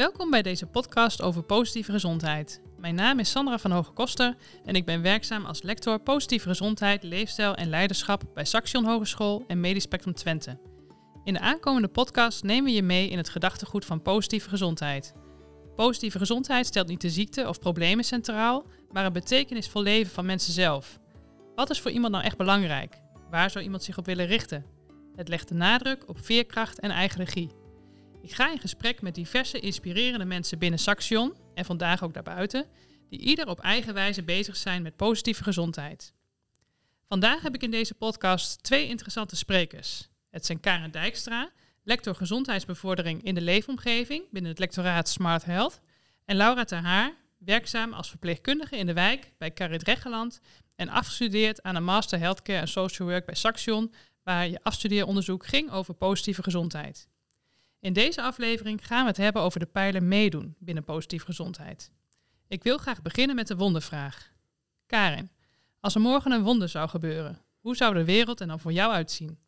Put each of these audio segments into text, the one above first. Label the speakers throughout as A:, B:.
A: Welkom bij deze podcast over positieve gezondheid. Mijn naam is Sandra van Hoge Koster en ik ben werkzaam als lector positieve gezondheid, leefstijl en leiderschap bij Saxion Hogeschool en Medisch Spectrum Twente. In de aankomende podcast nemen we je mee in het gedachtegoed van positieve gezondheid. Positieve gezondheid stelt niet de ziekte of problemen centraal, maar een betekenisvol leven van mensen zelf. Wat is voor iemand nou echt belangrijk? Waar zou iemand zich op willen richten? Het legt de nadruk op veerkracht en eigen regie. Ik ga in gesprek met diverse inspirerende mensen binnen Saxion en vandaag ook daarbuiten, die ieder op eigen wijze bezig zijn met positieve gezondheid. Vandaag heb ik in deze podcast twee interessante sprekers. Het zijn Karen Dijkstra, lector gezondheidsbevordering in de leefomgeving binnen het lectoraat Smart Health, en Laura Terhaar, werkzaam als verpleegkundige in de wijk bij Carit Regeland en afgestudeerd aan een Master Healthcare en Social Work bij Saxion, waar je afstudeeronderzoek ging over positieve gezondheid. In deze aflevering gaan we het hebben over de pijlen meedoen binnen positieve gezondheid. Ik wil graag beginnen met de wondervraag. Karin, als er morgen een wonder zou gebeuren, hoe zou de wereld er dan voor jou uitzien?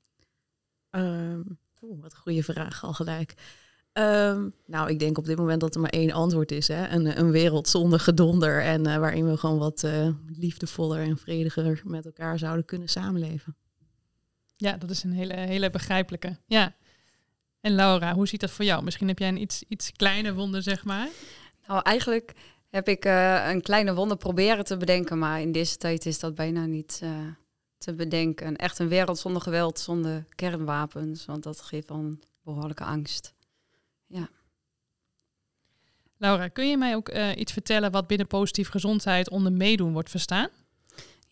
B: Um, wat een goede vraag al gelijk. Ehm, nou, ik denk op dit moment dat er maar één antwoord is. Hè? Een, een wereld zonder gedonder en uh, waarin we gewoon wat uh, liefdevoller en vrediger met elkaar zouden kunnen samenleven.
A: Ja, dat is een hele, hele begrijpelijke. Ja. En Laura, hoe ziet dat voor jou? Misschien heb jij een iets, iets kleiner wonder, zeg maar.
C: Nou, eigenlijk heb ik uh, een kleine wonder proberen te bedenken, maar in deze tijd is dat bijna niet uh, te bedenken. Echt een wereld zonder geweld, zonder kernwapens, want dat geeft dan behoorlijke angst. Ja.
A: Laura, kun je mij ook uh, iets vertellen wat binnen positieve gezondheid onder meedoen wordt verstaan?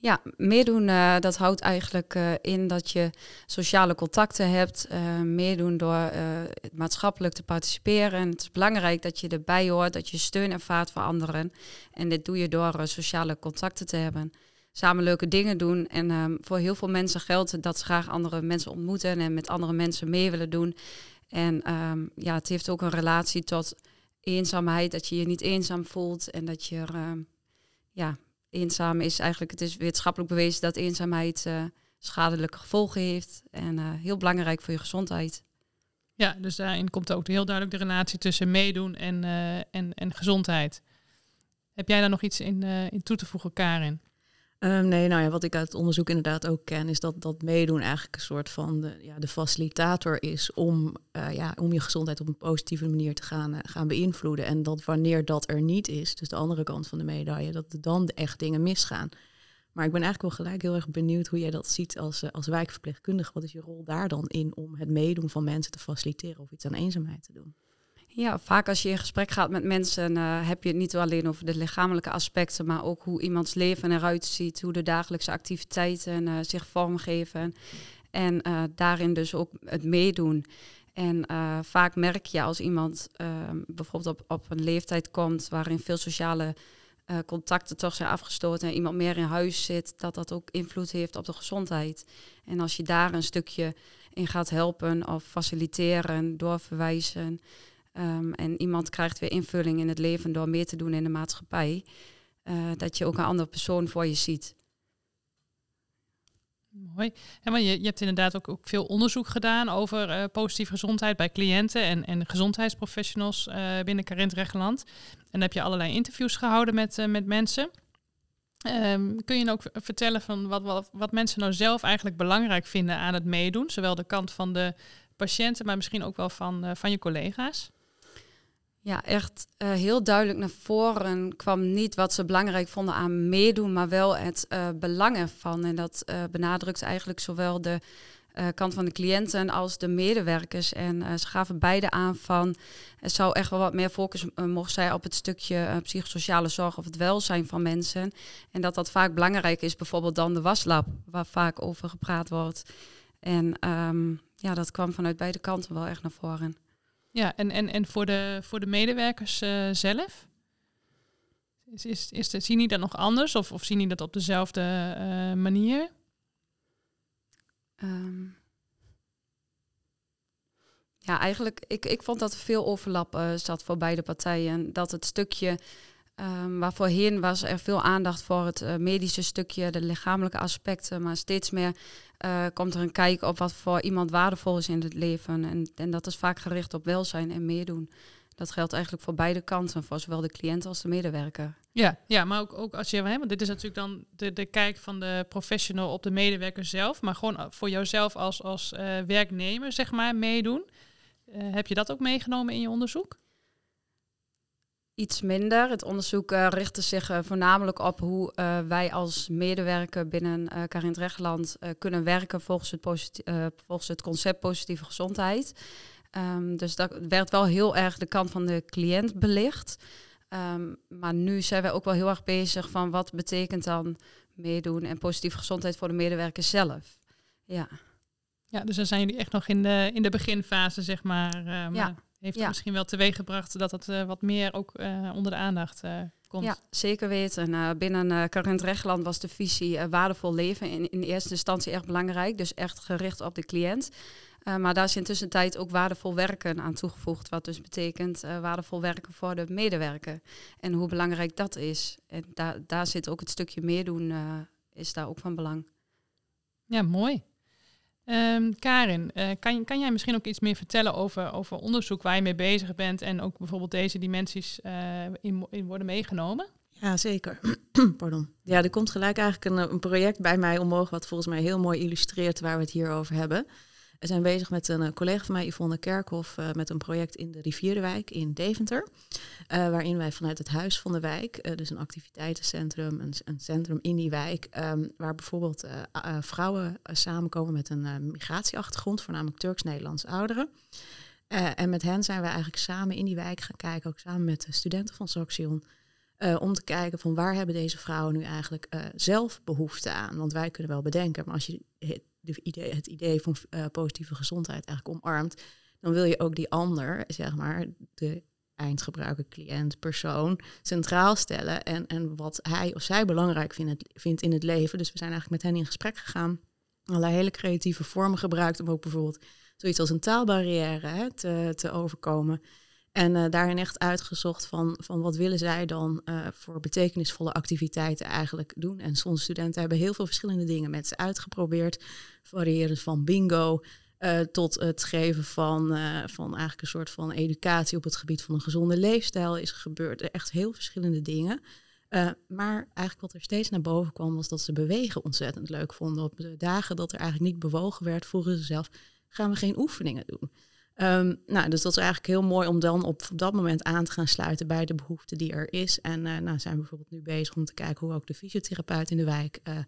C: Ja, meedoen uh, dat houdt eigenlijk uh, in dat je sociale contacten hebt. Uh, meedoen door maatschappelijk te participeren. En het is belangrijk dat je erbij hoort, dat je steun ervaart voor anderen. En dit doe je door sociale contacten te hebben. Samen leuke dingen doen. En um, voor heel veel mensen geldt dat ze graag andere mensen ontmoeten en met andere mensen mee willen doen. En um, ja, het heeft ook een relatie tot eenzaamheid, dat je je niet eenzaam voelt en dat je um, ja, eenzaam is eigenlijk, het is wetenschappelijk bewezen dat eenzaamheid uh, schadelijke gevolgen heeft en uh, heel belangrijk voor je gezondheid.
A: Ja, dus daarin komt ook heel duidelijk de relatie tussen meedoen en, uh, en, en gezondheid. Heb jij daar nog iets in, in toe te voegen, Karin?
B: Um, nee, nou ja, wat ik uit het onderzoek inderdaad ook ken, is dat dat meedoen eigenlijk een soort van de, ja, de facilitator is om, uh, ja, om je gezondheid op een positieve manier te gaan, uh, gaan beïnvloeden. En dat wanneer dat er niet is, dus de andere kant van de medaille, dat er dan echt dingen misgaan. Maar ik ben eigenlijk wel gelijk heel erg benieuwd hoe jij dat ziet als, uh, als wijkverpleegkundige. Wat is je rol daar dan in om het meedoen van mensen te faciliteren of iets aan eenzaamheid te doen?
C: Ja, vaak als je in gesprek gaat met mensen, uh, heb je het niet alleen over de lichamelijke aspecten, maar ook hoe iemands leven eruit ziet, hoe de dagelijkse activiteiten uh, zich vormgeven. En uh, daarin dus ook het meedoen. En vaak merk je als iemand bijvoorbeeld op, op een leeftijd komt waarin veel sociale contacten toch zijn afgestoten en iemand meer in huis zit, dat dat ook invloed heeft op de gezondheid. En als je daar een stukje in gaat helpen of faciliteren, doorverwijzen, Um, en iemand krijgt weer invulling in het leven door meer te doen in de maatschappij. Uh, dat je ook een andere persoon voor je ziet.
A: Mooi. En maar je, je hebt inderdaad ook, ook veel onderzoek gedaan over uh, positieve gezondheid bij cliënten en, en gezondheidsprofessionals uh, binnen Regeland. En heb je allerlei interviews gehouden met, met mensen. Um, kun je nou ook vertellen van wat, wat, wat mensen nou zelf eigenlijk belangrijk vinden aan het meedoen? Zowel de kant van de patiënten, maar misschien ook wel van, van je collega's?
C: Ja, echt uh, heel duidelijk naar voren kwam niet wat ze belangrijk vonden aan meedoen, maar wel het uh, belang ervan. En dat uh, benadrukt eigenlijk zowel de kant van de cliënten als de medewerkers. En ze gaven beide aan van er zou echt wel wat meer focus mogen zijn op het stukje psychosociale zorg of het welzijn van mensen. En dat dat vaak belangrijker is, bijvoorbeeld dan de waslab, waar vaak over gepraat wordt. En um, ja, dat kwam vanuit beide kanten wel echt naar voren.
A: Ja, en, en, en voor, de, voor de medewerkers uh, zelf? Is, is, is zien die dat nog anders of, of zien die dat op dezelfde uh, manier?
C: Um, ja, eigenlijk, ik, ik vond dat er veel overlap uh, zat voor beide partijen. Dat het stukje Um, waar voorheen was er veel aandacht voor het uh, medische stukje, de lichamelijke aspecten, maar steeds meer uh, komt er een kijk op wat voor iemand waardevol is in het leven. En, en dat is vaak gericht op welzijn en meedoen. Dat geldt eigenlijk voor beide kanten, voor zowel de cliënt als de medewerker.
A: Ja, ja maar ook, ook als je, hè, want dit is natuurlijk dan de, kijk van de professional op de medewerker zelf, maar gewoon voor jouzelf als, als werknemer, zeg maar, meedoen. Heb je dat ook meegenomen in je onderzoek?
C: Iets minder. Het onderzoek uh, richtte zich voornamelijk op hoe wij als medewerker binnen uh, Karint Rechtland kunnen werken volgens het, volgens het concept positieve gezondheid. Um, dus dat werd wel heel erg de kant van de cliënt belicht. Um, maar nu zijn we ook wel heel erg bezig van wat betekent dan meedoen en positieve gezondheid voor de medewerker zelf. Ja.
A: Ja, dus dan zijn jullie echt nog in de, in de beginfase, zeg maar. Maar ja. Heeft het misschien wel teweeggebracht dat het uh, wat meer ook uh, onder de aandacht komt?
C: Ja, zeker weten. binnen uh, Current Rechtland was de visie waardevol leven in, in eerste instantie erg belangrijk. Dus echt gericht op de cliënt. Uh, maar daar is intussen tijd ook waardevol werken aan toegevoegd. Wat dus betekent uh, waardevol werken voor de medewerker. En hoe belangrijk dat is. En daar daar zit ook het stukje meer doen, uh, is daar ook van belang.
A: Ja, mooi. Um, Karin, kan, kan jij misschien ook iets meer vertellen over, over onderzoek waar je mee bezig bent en ook bijvoorbeeld deze dimensies in, in worden meegenomen?
B: Ja, zeker. Pardon. Ja, er komt gelijk eigenlijk een, een project bij mij omhoog, wat volgens mij heel mooi illustreert waar we het hier over hebben. We zijn bezig met een collega van mij, Yvonne Kerkhoff, uh, met een project in de Rivierenwijk in Deventer. Uh, waarin wij vanuit het Huis van de Wijk, dus een activiteitencentrum, een, een, centrum in die wijk, um, waar bijvoorbeeld vrouwen samenkomen met een migratieachtergrond, voornamelijk Turks-Nederlandse ouderen. en met hen zijn we eigenlijk samen in die wijk gaan kijken, ook samen met de studenten van Saxion. om te kijken van waar hebben deze vrouwen nu eigenlijk zelf behoefte aan. Want wij kunnen wel bedenken, maar als je de idee, het idee van uh, positieve gezondheid eigenlijk omarmt, dan wil je ook die ander, zeg maar, de eindgebruiker, cliënt, persoon, centraal stellen. En, en wat hij of zij belangrijk vindt, vindt in het leven. Dus we zijn eigenlijk met hen in gesprek gegaan. Allerlei hele creatieve vormen gebruikt om ook bijvoorbeeld zoiets als een taalbarrière hè, te, te overkomen. En uh, daarin echt uitgezocht van, van wat willen zij dan uh, voor betekenisvolle activiteiten eigenlijk doen. En soms studenten hebben heel veel verschillende dingen met ze uitgeprobeerd. Variërend van bingo uh, tot het geven van, van eigenlijk een soort van educatie op het gebied van een gezonde leefstijl is gebeurd. Echt heel verschillende dingen. maar eigenlijk wat er steeds naar boven kwam was dat ze bewegen ontzettend leuk vonden. Op de dagen dat er eigenlijk niet bewogen werd, vroegen ze zelf, gaan we geen oefeningen doen. Um, nou, dus dat is eigenlijk heel mooi om dan op, dat moment aan te gaan sluiten bij de behoefte die er is. En uh, nou zijn we bijvoorbeeld nu bezig om te kijken hoe ook de fysiotherapeut in de wijk uh,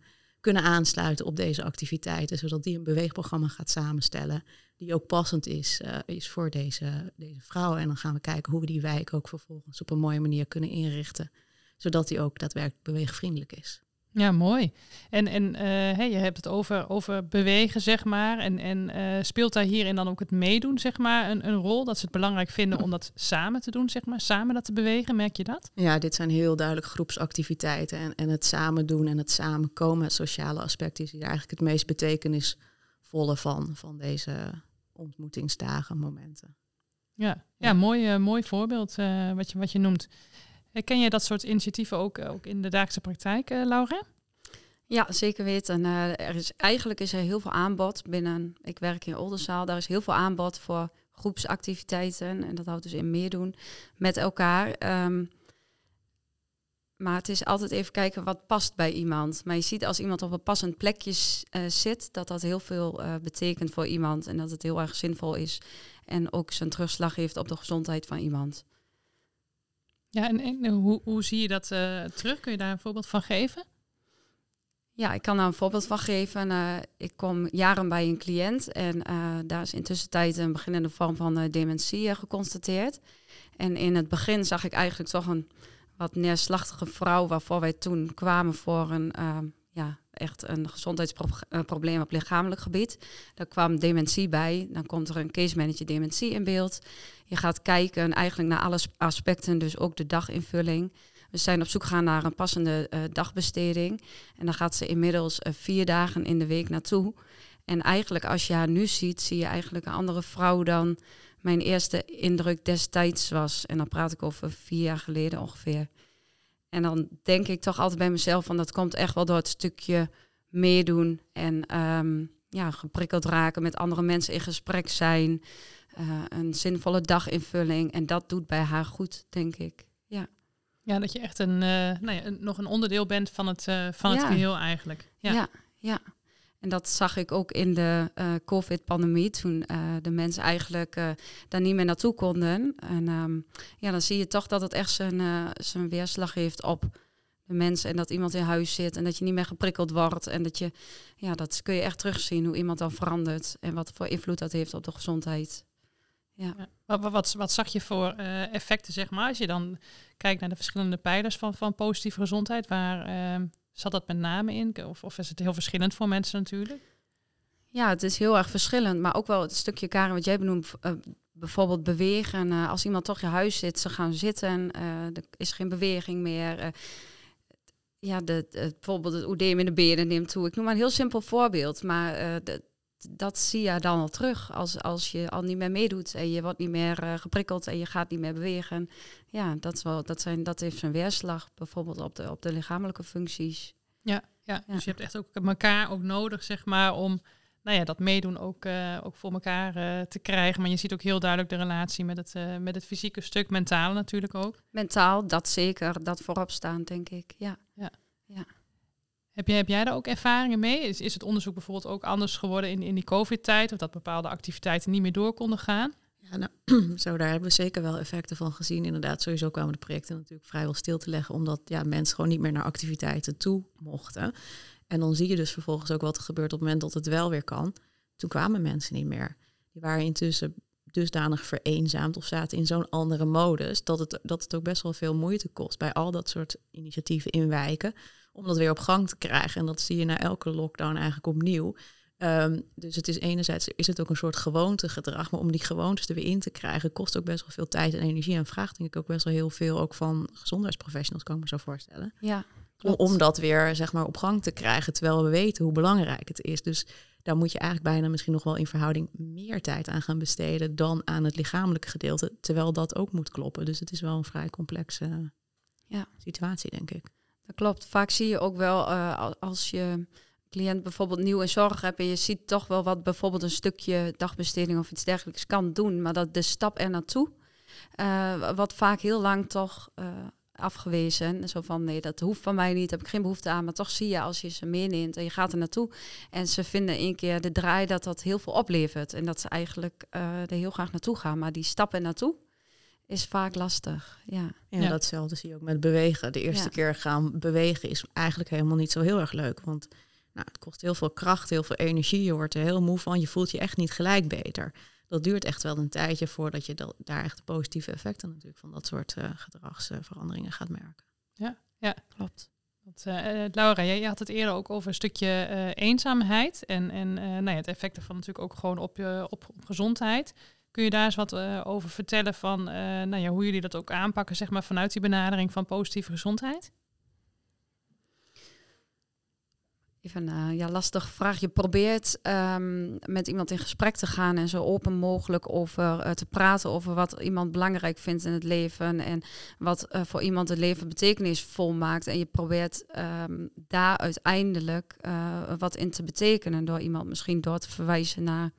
B: kunnen aansluiten op deze activiteiten, zodat die een beweegprogramma gaat samenstellen die ook passend is, uh, is voor deze, deze vrouwen. En dan gaan we kijken hoe we die wijk ook vervolgens op een mooie manier kunnen inrichten, zodat die ook daadwerkelijk beweegvriendelijk is.
A: Ja, mooi. En, en uh, hey, je hebt het over, over bewegen, zeg maar. En, en uh, speelt daar hierin dan ook het meedoen, zeg maar, een, een rol? Dat ze het belangrijk vinden om dat samen te doen, zeg maar? Samen dat te bewegen, merk je dat?
B: Ja, dit zijn heel duidelijk groepsactiviteiten. En, en het samen doen en het samenkomen, het sociale aspect, is hier eigenlijk het meest betekenisvolle van, van deze ontmoetingsdagen, momenten.
A: Ja, ja, ja. mooi, uh, mooi voorbeeld wat, je, wat je noemt. Ken je dat soort initiatieven ook, eh, ook in de dagelijkse praktijk, uh, Laura?
C: Ja, zeker weten. Uh, er is, eigenlijk is er heel veel aanbod binnen. Ik werk in Oldenzaal, daar is heel veel aanbod voor groepsactiviteiten. En dat houdt dus in meer doen met elkaar. Um, maar het is altijd even kijken wat past bij iemand. Maar je ziet als iemand op een passend plekje zit, dat dat heel veel betekent voor iemand. En dat het heel erg zinvol is. En ook zijn terugslag heeft op de gezondheid van iemand.
A: Ja, en, hoe, hoe zie je dat uh, terug? Kun je daar een voorbeeld van geven?
C: Ja, ik kan daar een voorbeeld van geven. Uh, ik kom jaren bij een cliënt en uh, daar is intussen tijd een beginnende vorm van dementie geconstateerd. En in het begin zag ik eigenlijk toch een wat neerslachtige vrouw waarvoor wij toen kwamen voor een ja, echt een gezondheidsprobleem op lichamelijk gebied. Daar kwam dementie bij. Dan komt er een case manager dementie in beeld. Je gaat kijken eigenlijk naar alle aspecten, dus ook de daginvulling. We zijn op zoek gegaan naar een passende uh, dagbesteding. En dan gaat ze inmiddels uh, vier dagen in de week naartoe. En eigenlijk als je haar nu ziet, zie je eigenlijk een andere vrouw dan mijn eerste indruk destijds was. En dan praat ik over vier jaar geleden ongeveer. En dan denk ik toch altijd bij mezelf van dat komt echt wel door het stukje meedoen en um, ja, geprikkeld raken, met andere mensen in gesprek zijn. een zinvolle daginvulling. En dat doet bij haar goed, denk ik. Ja,
A: ja dat je echt een, nou ja, nog een onderdeel bent van het, van het geheel eigenlijk.
C: Ja. ja, ja. En dat zag ik ook in de COVID-pandemie, toen de mensen eigenlijk daar niet meer naartoe konden. En ehm, ja, dan zie je toch dat het echt zijn, zijn weerslag heeft op de mensen en dat iemand in huis zit en dat je niet meer geprikkeld wordt. En dat je, ja, dat kun je echt terugzien hoe iemand dan verandert en wat voor invloed dat heeft op de gezondheid.
A: Ja. Wat, wat, wat, zag je voor eh, effecten, zeg maar, als je dan kijkt naar de verschillende pijlers van, van positieve gezondheid? Waar uh, zat dat met name in? Of, of is het heel verschillend voor mensen natuurlijk?
C: Ja, het is heel erg verschillend. Maar ook wel het stukje, Karen, wat jij benoemt, uh, bijvoorbeeld bewegen. als iemand toch je huis zit, ze gaan zitten, er is geen beweging meer ja, de, bijvoorbeeld het oedeem in de benen neemt toe. Ik noem maar een heel simpel voorbeeld, maar uh, dat zie je dan al terug als, als je al niet meer meedoet en je wordt niet meer uh, geprikkeld en je gaat niet meer bewegen. Ja, dat, is wel, dat, zijn, dat heeft zijn weerslag bijvoorbeeld op de, op de lichamelijke functies.
A: Ja, ja, dus je hebt echt ook elkaar ook nodig, zeg maar, om nou ja, dat meedoen ook, uh, ook voor elkaar uh, te krijgen. Maar je ziet ook heel duidelijk de relatie met het, uh, met het fysieke stuk, mentaal natuurlijk ook.
C: Mentaal, dat zeker, dat voorop staan, denk ik. Ja. ja. ja.
A: Heb, jij, heb jij daar ook ervaringen mee? Is, is het onderzoek bijvoorbeeld ook anders geworden in, in die COVID-tijd? Of dat bepaalde activiteiten niet meer door konden gaan?
B: Ja, nou, zo, daar hebben we zeker wel effecten van gezien. Inderdaad, sowieso kwamen de projecten natuurlijk vrijwel stil te leggen, omdat ja, mensen gewoon niet meer naar activiteiten toe mochten. En dan zie je dus vervolgens ook wat er gebeurt op het moment dat het wel weer kan. Toen kwamen mensen niet meer. Die waren intussen dusdanig vereenzaamd of zaten in zo'n andere modus dat het, dat het ook best wel veel moeite kost bij al dat soort initiatieven inwijken om dat weer op gang te krijgen. En dat zie je na elke lockdown eigenlijk opnieuw. Ehm, dus het is enerzijds is het ook een soort gewoontegedrag, maar om die gewoontes er weer in te krijgen, kost ook best wel veel tijd en energie en vraagt denk ik ook best wel heel veel ook van gezondheidsprofessionals, kan ik me zo voorstellen.
C: Ja,
B: om, om, dat weer zeg maar, op gang te krijgen, terwijl we weten hoe belangrijk het is. Dus daar moet je eigenlijk bijna misschien nog wel in verhouding meer tijd aan gaan besteden dan aan het lichamelijke gedeelte, terwijl dat ook moet kloppen. Dus het is wel een vrij complexe ja. situatie, denk ik.
C: Dat klopt. Vaak zie je ook wel uh, als je cliënt bijvoorbeeld nieuw in zorg hebt en je ziet toch wel wat bijvoorbeeld een stukje dagbesteding of iets dergelijks kan doen, maar dat de stap er naartoe, uh, wat vaak heel lang toch uh, afgewezen. Zo van nee, dat hoeft van mij niet, heb ik geen behoefte aan. Maar toch zie je als je ze meeneemt en je gaat er naartoe. En ze vinden één keer de draai dat dat heel veel oplevert. En dat ze eigenlijk er heel graag naartoe gaan. Maar die stappen naartoe is vaak lastig. Ja.
B: Ja, datzelfde zie je ook met bewegen. De eerste keer gaan bewegen is eigenlijk helemaal niet zo heel erg leuk. Want nou, het kost heel veel kracht, heel veel energie. Je wordt er heel moe van. Je voelt je echt niet gelijk beter dat duurt echt wel een tijdje voordat je dat, daar echt positieve effecten natuurlijk van dat soort uh, gedragsveranderingen gaat merken.
A: Ja, ja klopt. Want, uh, Laura, jij, had het eerder ook over een stukje uh, eenzaamheid en, en nou ja, het effect ervan natuurlijk ook gewoon op, je, op, op gezondheid. Kun je daar eens wat over vertellen van nou ja, hoe jullie dat ook aanpakken, zeg maar, vanuit die benadering van positieve gezondheid?
C: Even een uh, ja, lastige vraag. Je probeert um, met iemand in gesprek te gaan en zo open mogelijk over uh, te praten over wat iemand belangrijk vindt in het leven en wat voor iemand het leven betekenisvol maakt. En je probeert um, daar uiteindelijk wat in te betekenen door iemand misschien door te verwijzen naar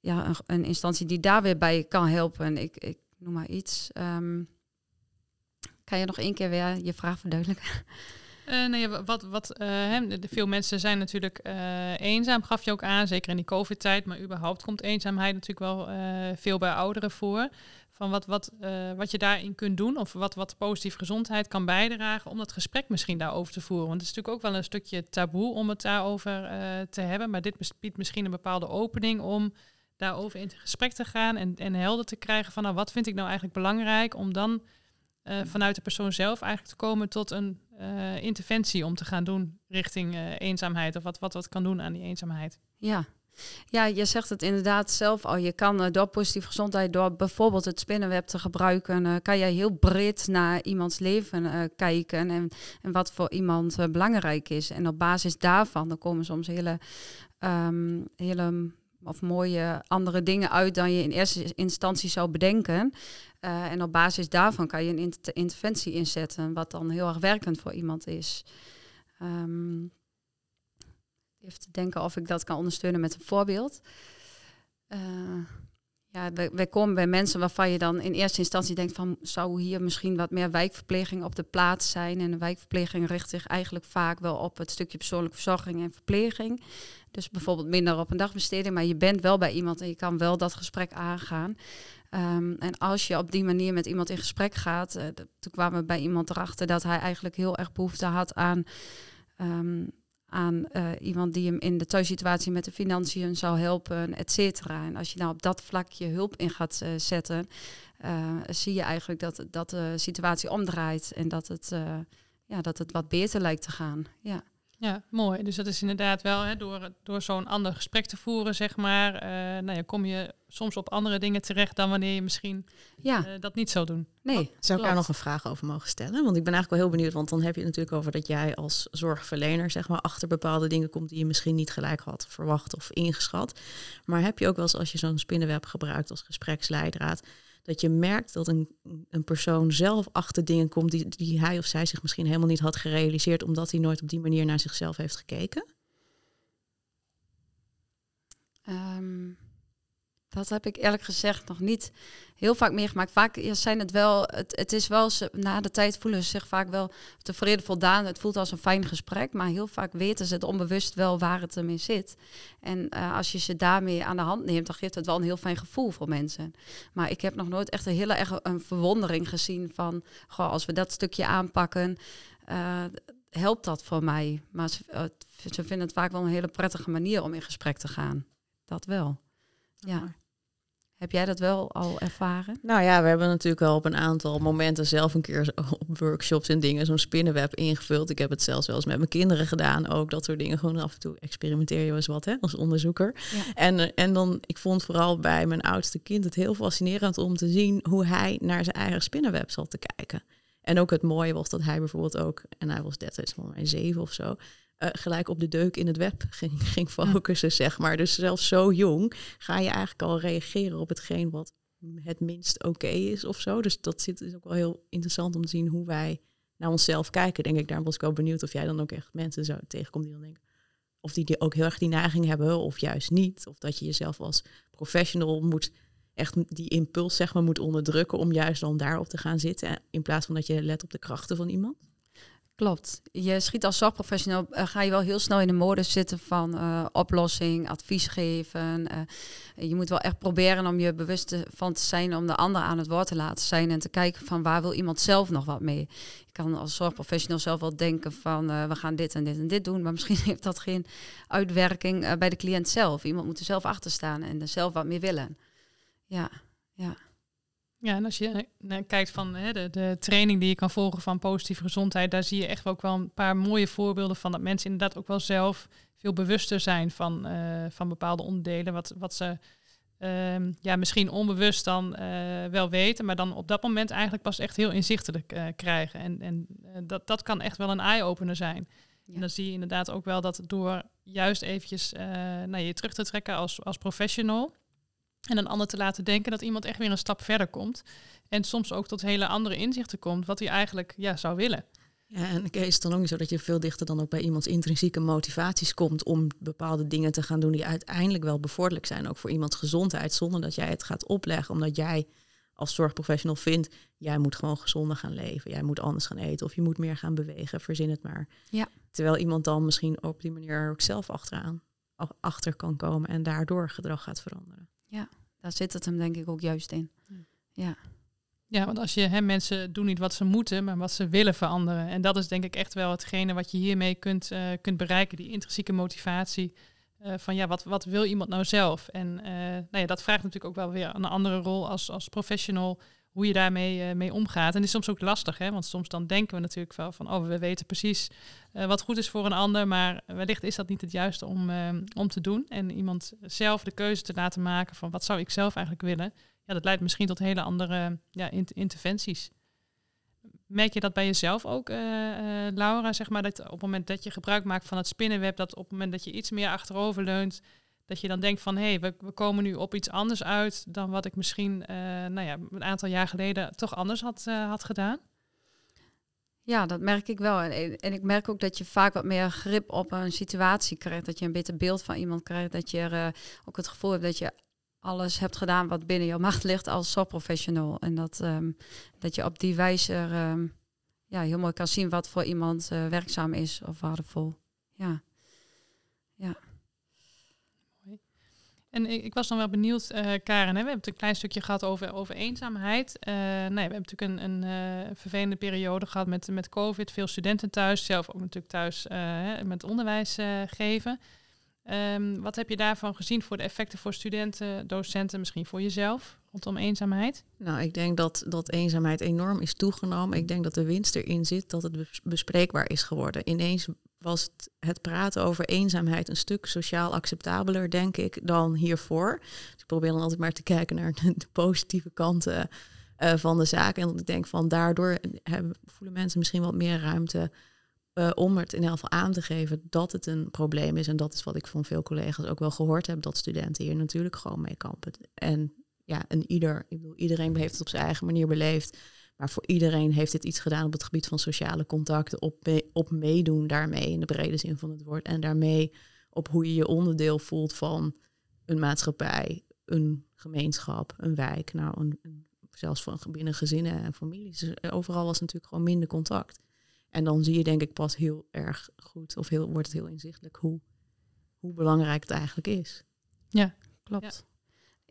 C: ja, een, instantie die daar weer bij kan helpen. Ik, ik noem maar iets. Um, kan je nog één keer weer je vraag verduidelijken?
A: Uh, nee, wat, wat, uh, veel mensen zijn natuurlijk uh, eenzaam, gaf je ook aan, zeker in die COVID-tijd. Maar überhaupt komt eenzaamheid natuurlijk wel veel bij ouderen voor. Van wat, wat, wat je daarin kunt doen, of wat, wat positieve gezondheid kan bijdragen om dat gesprek misschien daarover te voeren. Want het is natuurlijk ook wel een stukje taboe om het daarover te hebben. Maar dit biedt misschien een bepaalde opening om daarover in gesprek te gaan en, en helder te krijgen van nou, wat vind ik nou eigenlijk belangrijk om dan vanuit de persoon zelf eigenlijk te komen tot een uh, interventie om te gaan doen richting uh, eenzaamheid? Of wat, wat wat kan doen aan die eenzaamheid?
C: Ja. Ja, je zegt het inderdaad zelf al. Je kan door positieve gezondheid, door bijvoorbeeld het spinnenweb te gebruiken, kan je heel breed naar iemands leven kijken en, en wat voor iemand belangrijk is. En op basis daarvan, dan komen soms hele, um, hele of mooie andere dingen uit dan je in eerste instantie zou bedenken. Uh, en op basis daarvan kan je een interventie inzetten, wat dan heel erg werkend voor iemand is. Um, even te denken of ik dat kan ondersteunen met een voorbeeld. Uh, Ja, wij, komen bij mensen waarvan je dan in eerste instantie denkt van zou hier misschien wat meer wijkverpleging op de plaats zijn. En de wijkverpleging richt zich eigenlijk vaak wel op het stukje persoonlijke verzorging en verpleging. Dus bijvoorbeeld minder op een dagbesteding, maar je bent wel bij iemand en je kan wel dat gesprek aangaan. Ehm, en als je op die manier met iemand in gesprek gaat, uh, toen kwamen we bij iemand erachter dat hij eigenlijk heel erg behoefte had aan ehm, aan uh, iemand die hem in de thuissituatie met de financiën zou helpen, et cetera. En als je nou op dat vlak je hulp in gaat uh, zetten, uh, zie je eigenlijk dat, dat de situatie omdraait en dat het, ja, dat het wat beter lijkt te gaan. Ja.
A: Ja, mooi. Dus dat is inderdaad wel hè, door, door zo'n ander gesprek te voeren, zeg maar. Uh, nou ja, kom je soms op andere dingen terecht dan wanneer je misschien ja. uh, dat niet zou doen.
B: Nee. Zou ik daar nog een vraag over mogen stellen? Want ik ben eigenlijk wel heel benieuwd, want dan heb je het natuurlijk over dat jij als zorgverlener, zeg maar, achter bepaalde dingen komt die je misschien niet gelijk had verwacht of ingeschat. Maar heb je ook wel eens als je zo'n spinnenweb gebruikt als gespreksleidraad, dat je merkt dat een, een persoon zelf achter dingen komt die, die hij of zij zich misschien helemaal niet had gerealiseerd, omdat hij nooit op die manier naar zichzelf heeft gekeken?
C: Um, dat heb ik eerlijk gezegd nog niet heel vaak meegemaakt. Vaak zijn het wel, het, het is wel, na de tijd voelen ze zich vaak wel tevreden, voldaan. Het voelt als een fijn gesprek, maar heel vaak weten ze het onbewust wel waar het ermee zit. En uh, als je ze daarmee aan de hand neemt, dan geeft het wel een heel fijn gevoel voor mensen. Maar ik heb nog nooit echt een hele erg een verwondering gezien van, goh, als we dat stukje aanpakken, uh, helpt dat voor mij. Maar ze, uh, ze vinden het vaak wel een hele prettige manier om in gesprek te gaan. Dat wel. Ja. Heb jij dat wel al ervaren?
B: Nou ja, we hebben natuurlijk al op een aantal momenten zelf een keer op workshops en dingen zo'n spinnenweb ingevuld. Ik heb het zelfs wel eens met mijn kinderen gedaan ook. Dat soort dingen. Gewoon af en toe experimenteer je wel eens wat hè, als onderzoeker. Ja. En, eh, en dan, ik vond vooral bij mijn oudste kind het heel fascinerend om te zien hoe hij naar zijn eigen spinnenweb zat te kijken. En ook het mooie was dat hij bijvoorbeeld ook, en hij was destijds volgens mij zeven of zo, uh, gelijk op de deuk in het web ging, ging focussen, zeg maar. Dus zelfs zo jong ga je eigenlijk al reageren op hetgeen wat het minst oké okay is of zo. Dus dat zit, is ook wel heel interessant om te zien hoe wij naar onszelf kijken, denk ik. Daar was ik wel benieuwd of jij dan ook echt mensen zo tegenkomt die dan denken... of die, die ook heel erg die neiging hebben of juist niet. Of dat je jezelf als professional moet echt die impuls zeg maar moet onderdrukken om juist dan daarop te gaan zitten in plaats van dat je let op de krachten van iemand.
C: Klopt. Je schiet als zorgprofessional, uh, ga je wel heel snel in de modus zitten van uh, oplossing, advies geven. Uh, je moet wel echt proberen om je bewust van te zijn om de ander aan het woord te laten zijn en te kijken van waar wil iemand zelf nog wat mee. Je kan als zorgprofessional zelf wel denken van we gaan dit en dit en dit doen, maar misschien heeft dat geen uitwerking bij de cliënt zelf. Iemand moet er zelf achter staan en er zelf wat meer willen. Ja, ja.
A: Ja, en als je uh, kijkt van hè, de, de training die je kan volgen van positieve gezondheid, daar zie je echt ook wel een paar mooie voorbeelden van dat mensen inderdaad ook wel zelf veel bewuster zijn van, uh, van bepaalde onderdelen, wat, wat ze uh, ja, misschien onbewust dan uh, wel weten, maar dan op dat moment eigenlijk pas echt heel inzichtelijk krijgen. En, en dat, dat kan echt wel een eye-opener zijn. Ja. En dan zie je inderdaad ook wel dat door juist eventjes naar je terug te trekken als, als professional, en een ander te laten denken dat iemand echt weer een stap verder komt. En soms ook tot hele andere inzichten komt, wat hij eigenlijk ja, zou willen.
B: Ja, en is het dan ook niet zo dat je veel dichter dan ook bij iemands intrinsieke motivaties komt om bepaalde dingen te gaan doen die uiteindelijk wel bevorderlijk zijn, ook voor iemands gezondheid, zonder dat jij het gaat opleggen, omdat jij als zorgprofessional vindt, jij moet gewoon gezonder gaan leven, jij moet anders gaan eten of je moet meer gaan bewegen, verzin het maar. Ja. Terwijl iemand dan misschien op die manier ook zelf achteraan achter kan komen en daardoor gedrag gaat veranderen.
C: Ja, daar zit het hem denk ik ook juist in. Ja.
A: Ja, want als je hè, mensen doen niet wat ze moeten, maar wat ze willen veranderen. En dat is denk ik echt wel hetgene wat je hiermee kunt, uh, kunt bereiken, die intrinsieke motivatie. Uh, van ja, wat, wat wil iemand nou zelf? En uh, nou ja, dat vraagt natuurlijk ook wel weer een andere rol als, als professional, hoe je daarmee mee omgaat. En is soms ook lastig, hè? want soms dan denken we natuurlijk wel van, oh, we weten precies wat goed is voor een ander, maar wellicht is dat niet het juiste om, om te doen. En iemand zelf de keuze te laten maken van, wat zou ik zelf eigenlijk willen? ja, dat leidt misschien tot hele andere ja, interventies. Merk je dat bij jezelf ook, Laura? Zeg maar dat op het moment dat je gebruik maakt van het spinnenweb, dat op het moment dat je iets meer achterover leunt, dat je dan denkt van hé, hey, we, komen nu op iets anders uit dan wat ik misschien uh, nou ja, een aantal jaar geleden toch anders had, had gedaan?
C: Ja, dat merk ik wel. En, en ik merk ook dat je vaak wat meer grip op een situatie krijgt. Dat je een beter beeld van iemand krijgt. Dat je er ook het gevoel hebt dat je alles hebt gedaan wat binnen je macht ligt als zorgprofessional. En dat, ehm, dat je op die wijze ehm, ja, heel mooi kan zien wat voor iemand werkzaam is of waardevol. Ja. ja.
A: En ik, was dan wel benieuwd, uh, Karen, hè? we hebben het een klein stukje gehad over, over eenzaamheid. Uh, nee, we hebben natuurlijk een, een vervelende periode gehad met, met COVID. Veel studenten thuis, zelf ook natuurlijk thuis met onderwijs geven. Um, wat heb je daarvan gezien voor de effecten voor studenten, docenten, misschien voor jezelf rondom eenzaamheid?
B: Nou, ik denk dat, dat eenzaamheid enorm is toegenomen. Ik denk dat de winst erin zit dat het bespreekbaar is geworden. Ineens was het, het praten over eenzaamheid een stuk sociaal acceptabeler, denk ik, dan hiervoor. Dus ik probeer dan altijd maar te kijken naar de, positieve kanten uh, van de zaak. En ik denk van daardoor hebben, voelen mensen misschien wat meer ruimte uh, om het in elk geval aan te geven dat het een probleem is. En dat is wat ik van veel collega's ook wel gehoord heb, dat studenten hier natuurlijk gewoon mee kampen. En ja, en ieder, ik bedoel, iedereen heeft het op zijn eigen manier beleefd. Maar voor iedereen heeft dit iets gedaan op het gebied van sociale contacten, op, op meedoen daarmee in de brede zin van het woord. En daarmee op hoe je je onderdeel voelt van een maatschappij, een gemeenschap, een wijk. Nou, een, een, zelfs van binnen gezinnen en families. Dus overal was natuurlijk gewoon minder contact. En dan zie je denk ik pas heel erg goed, of heel, wordt het heel inzichtelijk hoe, hoe belangrijk het eigenlijk is.
C: Ja, klopt.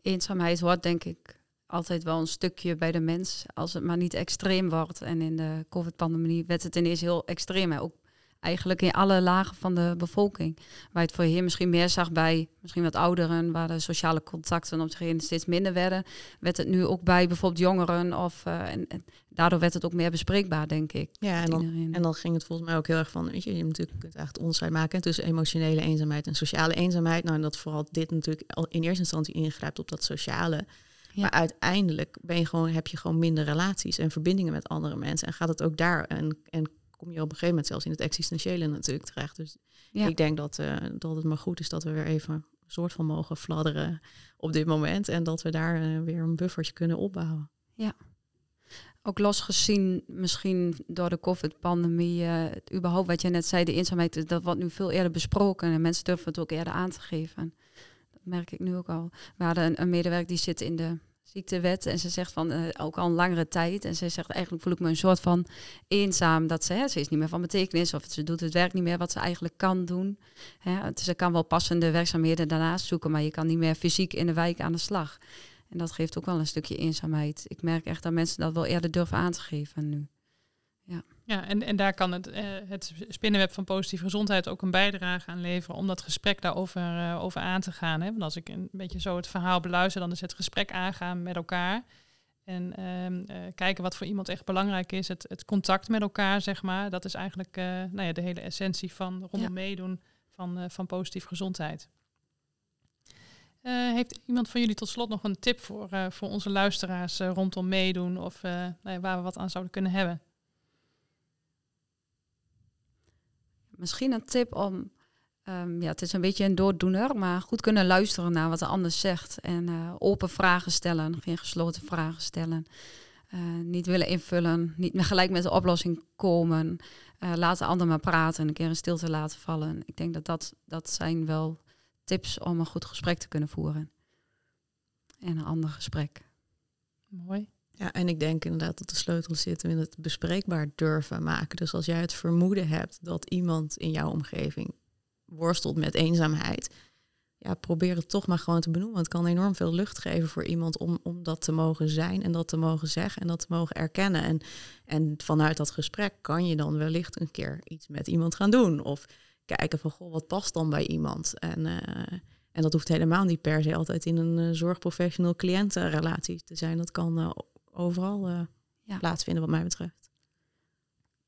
C: Eenzaamheid hoort denk ik altijd wel een stukje bij de mens, als het maar niet extreem wordt. En in de COVID-pandemie werd het ineens heel extreem. Hè? Ook eigenlijk in alle lagen van de bevolking. Waar je het voorheen misschien meer zag bij misschien wat ouderen, waar de sociale contacten op zich steeds minder werden, werd het nu ook bij bijvoorbeeld jongeren. Of, uh, en, en, daardoor werd het ook meer bespreekbaar, denk ik.
B: Ja, en dan, en dan ging het volgens mij ook heel erg van, weet je, je natuurlijk kunt eigenlijk onderscheid maken tussen emotionele eenzaamheid en sociale eenzaamheid. Nou, en dat vooral dit natuurlijk al in eerste instantie ingrijpt op dat sociale. Maar uiteindelijk ben je gewoon, heb je gewoon minder relaties en verbindingen met andere mensen. En gaat het ook daar en, en kom je op een gegeven moment zelfs in het existentiële natuurlijk terecht. Dus ik denk dat, uh, dat het maar goed is dat we weer even een soort van mogen fladderen op dit moment. En dat we daar uh, weer een buffertje kunnen opbouwen.
C: Ja. Ook losgezien misschien door de COVID-pandemie, uh, überhaupt wat je net zei, de eenzaamheid, dat wordt nu veel eerder besproken en mensen durven het ook eerder aan te geven. Merk ik nu ook al. We hadden een, een medewerker die zit in de ziektewet. En ze zegt van uh, ook al een langere tijd. En ze zegt eigenlijk voel ik me een soort van eenzaam. Dat ze, hè, ze is niet meer van betekenis. Of ze doet het werk niet meer wat ze eigenlijk kan doen. Hè, ze kan wel passende werkzaamheden daarnaast zoeken. Maar je kan niet meer fysiek in de wijk aan de slag. En dat geeft ook wel een stukje eenzaamheid. Ik merk echt dat mensen dat wel eerder durven aan te geven nu.
A: Ja, ja en, en daar kan het, uh, het spinnenweb van positieve gezondheid ook een bijdrage aan leveren om dat gesprek daarover uh, over aan te gaan. Hè? Want als ik een beetje zo het verhaal beluister, dan is het gesprek aangaan met elkaar. En uh, kijken wat voor iemand echt belangrijk is. Het, het contact met elkaar, zeg maar. Dat is eigenlijk nou ja, de hele essentie van rondom ja. meedoen van, van positieve gezondheid. heeft iemand van jullie tot slot nog een tip voor, voor onze luisteraars rondom meedoen of nou waar we wat aan zouden kunnen hebben?
C: Misschien een tip om, um, ja, het is een beetje een dooddoener, maar goed kunnen luisteren naar wat de ander zegt. En uh, open vragen stellen, geen gesloten vragen stellen. Uh, niet willen invullen, niet gelijk met de oplossing komen. Uh, laat de ander maar praten en een keer in stilte laten vallen. Ik denk dat, dat dat zijn wel tips om een goed gesprek te kunnen voeren. En een ander gesprek.
A: Mooi.
B: Ja, en ik denk inderdaad dat de sleutel zit in het bespreekbaar durven maken. Dus als jij het vermoeden hebt dat iemand in jouw omgeving worstelt met eenzaamheid, ja, probeer het toch maar gewoon te benoemen. Want het kan enorm veel lucht geven voor iemand om, om dat te mogen zijn en dat te mogen zeggen en dat te mogen erkennen. En, en vanuit dat gesprek kan je dan wellicht een keer iets met iemand gaan doen. Of kijken van, goh, wat past dan bij iemand? En, uh, en dat hoeft helemaal niet per se altijd in een uh, zorgprofessional-cliëntenrelatie te zijn. Dat kan uh, overal uh, ja. plaatsvinden wat mij betreft.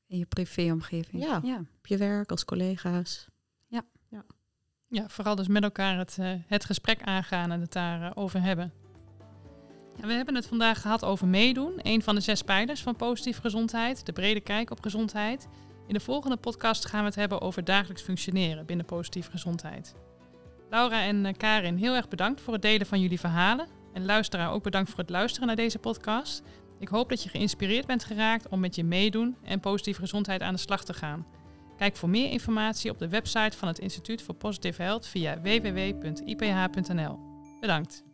C: In je privéomgeving.
B: Ja, ja, op je werk, als collega's.
C: Ja.
A: Ja, ja vooral dus met elkaar het, uh, het gesprek aangaan en het daarover uh, over hebben. Ja, we hebben het vandaag gehad over meedoen, een van de zes pijlers van positieve gezondheid, de brede kijk op gezondheid. In de volgende podcast gaan we het hebben over dagelijks functioneren binnen positieve gezondheid. Laura en Karin, heel erg bedankt voor het delen van jullie verhalen. En luisteraar, ook bedankt voor het luisteren naar deze podcast. Ik hoop dat je geïnspireerd bent geraakt om met je meedoen en positieve gezondheid aan de slag te gaan. Kijk voor meer informatie op de website van het Instituut voor Positive Health via www.iph.nl. Bedankt.